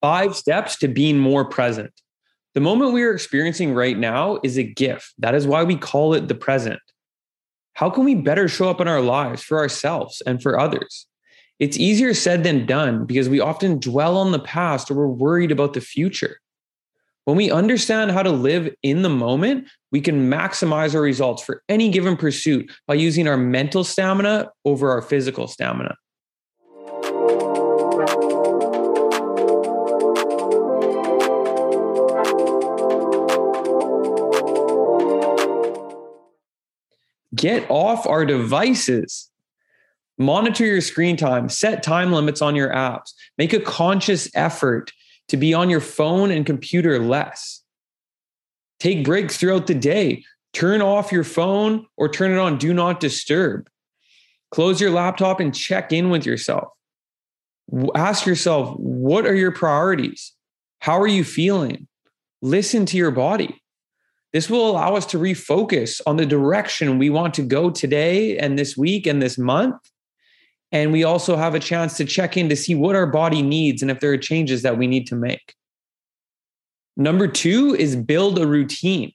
Five steps to being more present. The moment we are experiencing right now is a gift. That is why we call it the present. How can we better show up in our lives for ourselves and for others? It's easier said than done because we often dwell on the past or we're worried about the future. When we understand how to live in the moment, we can maximize our results for any given pursuit by using our mental stamina over our physical stamina. Get off our devices. Monitor your screen time, set time limits on your apps, make a conscious effort to be on your phone and computer less. Take breaks throughout the day. Turn off your phone or turn it on do not disturb. Close your laptop and check in with yourself. Ask yourself, what are your priorities? How are you feeling? Listen to your body. This will allow us to refocus on the direction we want to go today and this week and this month and we also have a chance to check in to see what our body needs and if there are changes that we need to make. Number two is build a routine.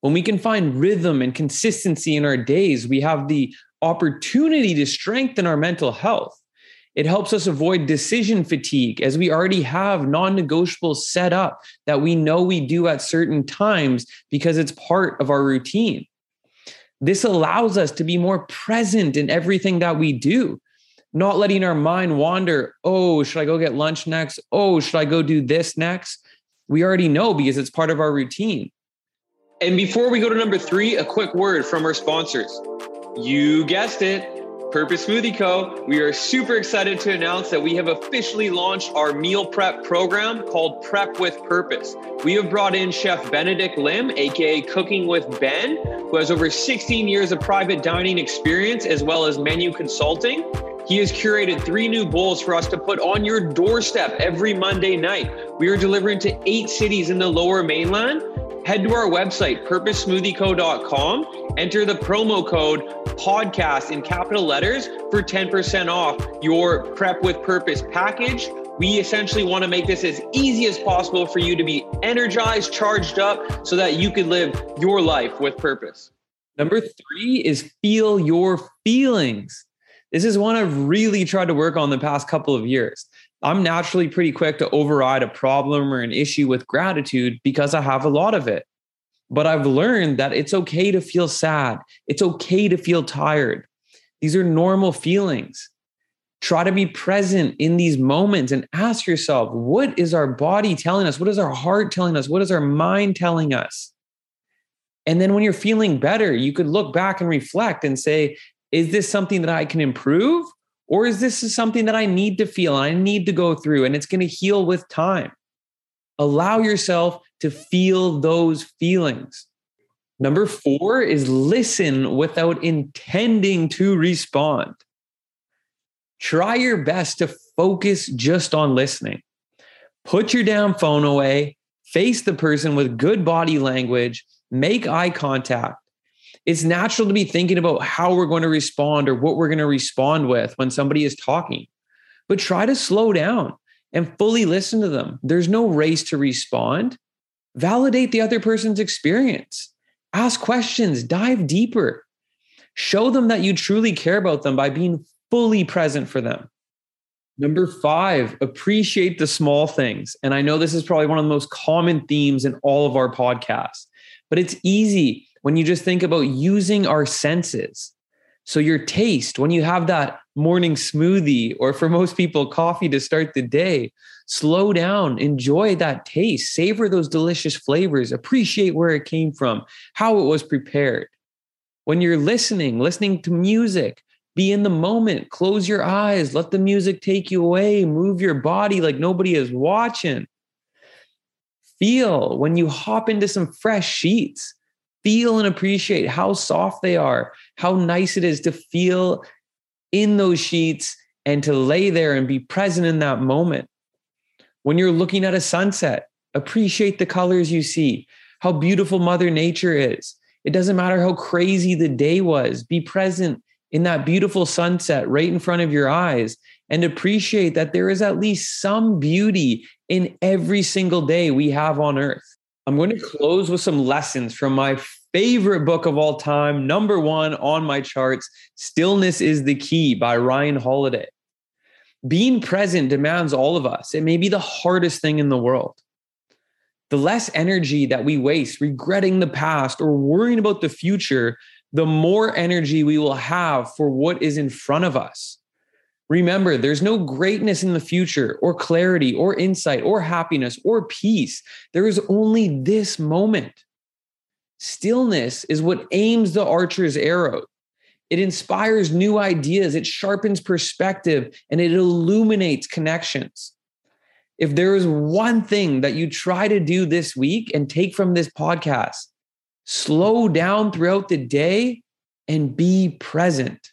When we can find rhythm and consistency in our days, we have the opportunity to strengthen our mental health. It helps us avoid decision fatigue as we already have non negotiables set up that we know we do at certain times because it's part of our routine. This allows us to be more present in everything that we do not letting our mind wander. Oh, should I go get lunch next? Oh, should I go do this next? We already know because it's part of our routine. And before we go to number three, a quick word from our sponsors. You guessed it, Purpose Smoothie Co. We are super excited to announce that we have officially launched our meal prep program called Prep with Purpose. We have brought in Chef Benedict Lim, aka Cooking with Ben, who has over 16 years of private dining experience as well as menu consulting. He has curated three new bowls for us to put on your doorstep every Monday night. We are delivering to eight cities in the lower mainland. Head to our website, purposesmoothieco.com, enter the promo code podcast in capital letters for 10% off your Prep with Purpose package. We essentially want to make this as easy as possible for you to be energized, charged up, so that you can live your life with purpose. Number three is feel your feelings. This is one I've really tried to work on the past couple of years. I'm naturally pretty quick to override a problem or an issue with gratitude because I have a lot of it. But I've learned that it's okay to feel sad. It's okay to feel tired. These are normal feelings. Try to be present in these moments and ask yourself what is our body telling us? What is our heart telling us? What is our mind telling us? And then when you're feeling better, you could look back and reflect and say, is this something that I can improve? Or is this something that I need to feel and I need to go through and it's going to heal with time? Allow yourself to feel those feelings. Number four is listen without intending to respond. Try your best to focus just on listening. Put your damn phone away, face the person with good body language, make eye contact, it's natural to be thinking about how we're going to respond or what we're going to respond with when somebody is talking. But try to slow down and fully listen to them. There's no race to respond. Validate the other person's experience. Ask questions, dive deeper. Show them that you truly care about them by being fully present for them. Number five, appreciate the small things. And I know this is probably one of the most common themes in all of our podcasts, but it's easy when you just think about using our senses. So, your taste, when you have that morning smoothie, or for most people, coffee to start the day, slow down, enjoy that taste, savor those delicious flavors, appreciate where it came from, how it was prepared. When you're listening, listening to music, be in the moment, close your eyes, let the music take you away, move your body like nobody is watching. Feel when you hop into some fresh sheets feel and appreciate how soft they are, how nice it is to feel in those sheets and to lay there and be present in that moment. When you're looking at a sunset, appreciate the colors you see, how beautiful Mother Nature is. It doesn't matter how crazy the day was, be present in that beautiful sunset right in front of your eyes and appreciate that there is at least some beauty in every single day we have on earth. I'm going to close with some lessons from my favorite book of all time, number one on my charts Stillness is the Key by Ryan Holiday. Being present demands all of us. It may be the hardest thing in the world. The less energy that we waste regretting the past or worrying about the future, the more energy we will have for what is in front of us. Remember, there's no greatness in the future, or clarity, or insight, or happiness, or peace. There is only this moment. Stillness is what aims the archer's arrow. It inspires new ideas, it sharpens perspective, and it illuminates connections. If there is one thing that you try to do this week and take from this podcast, slow down throughout the day and be present.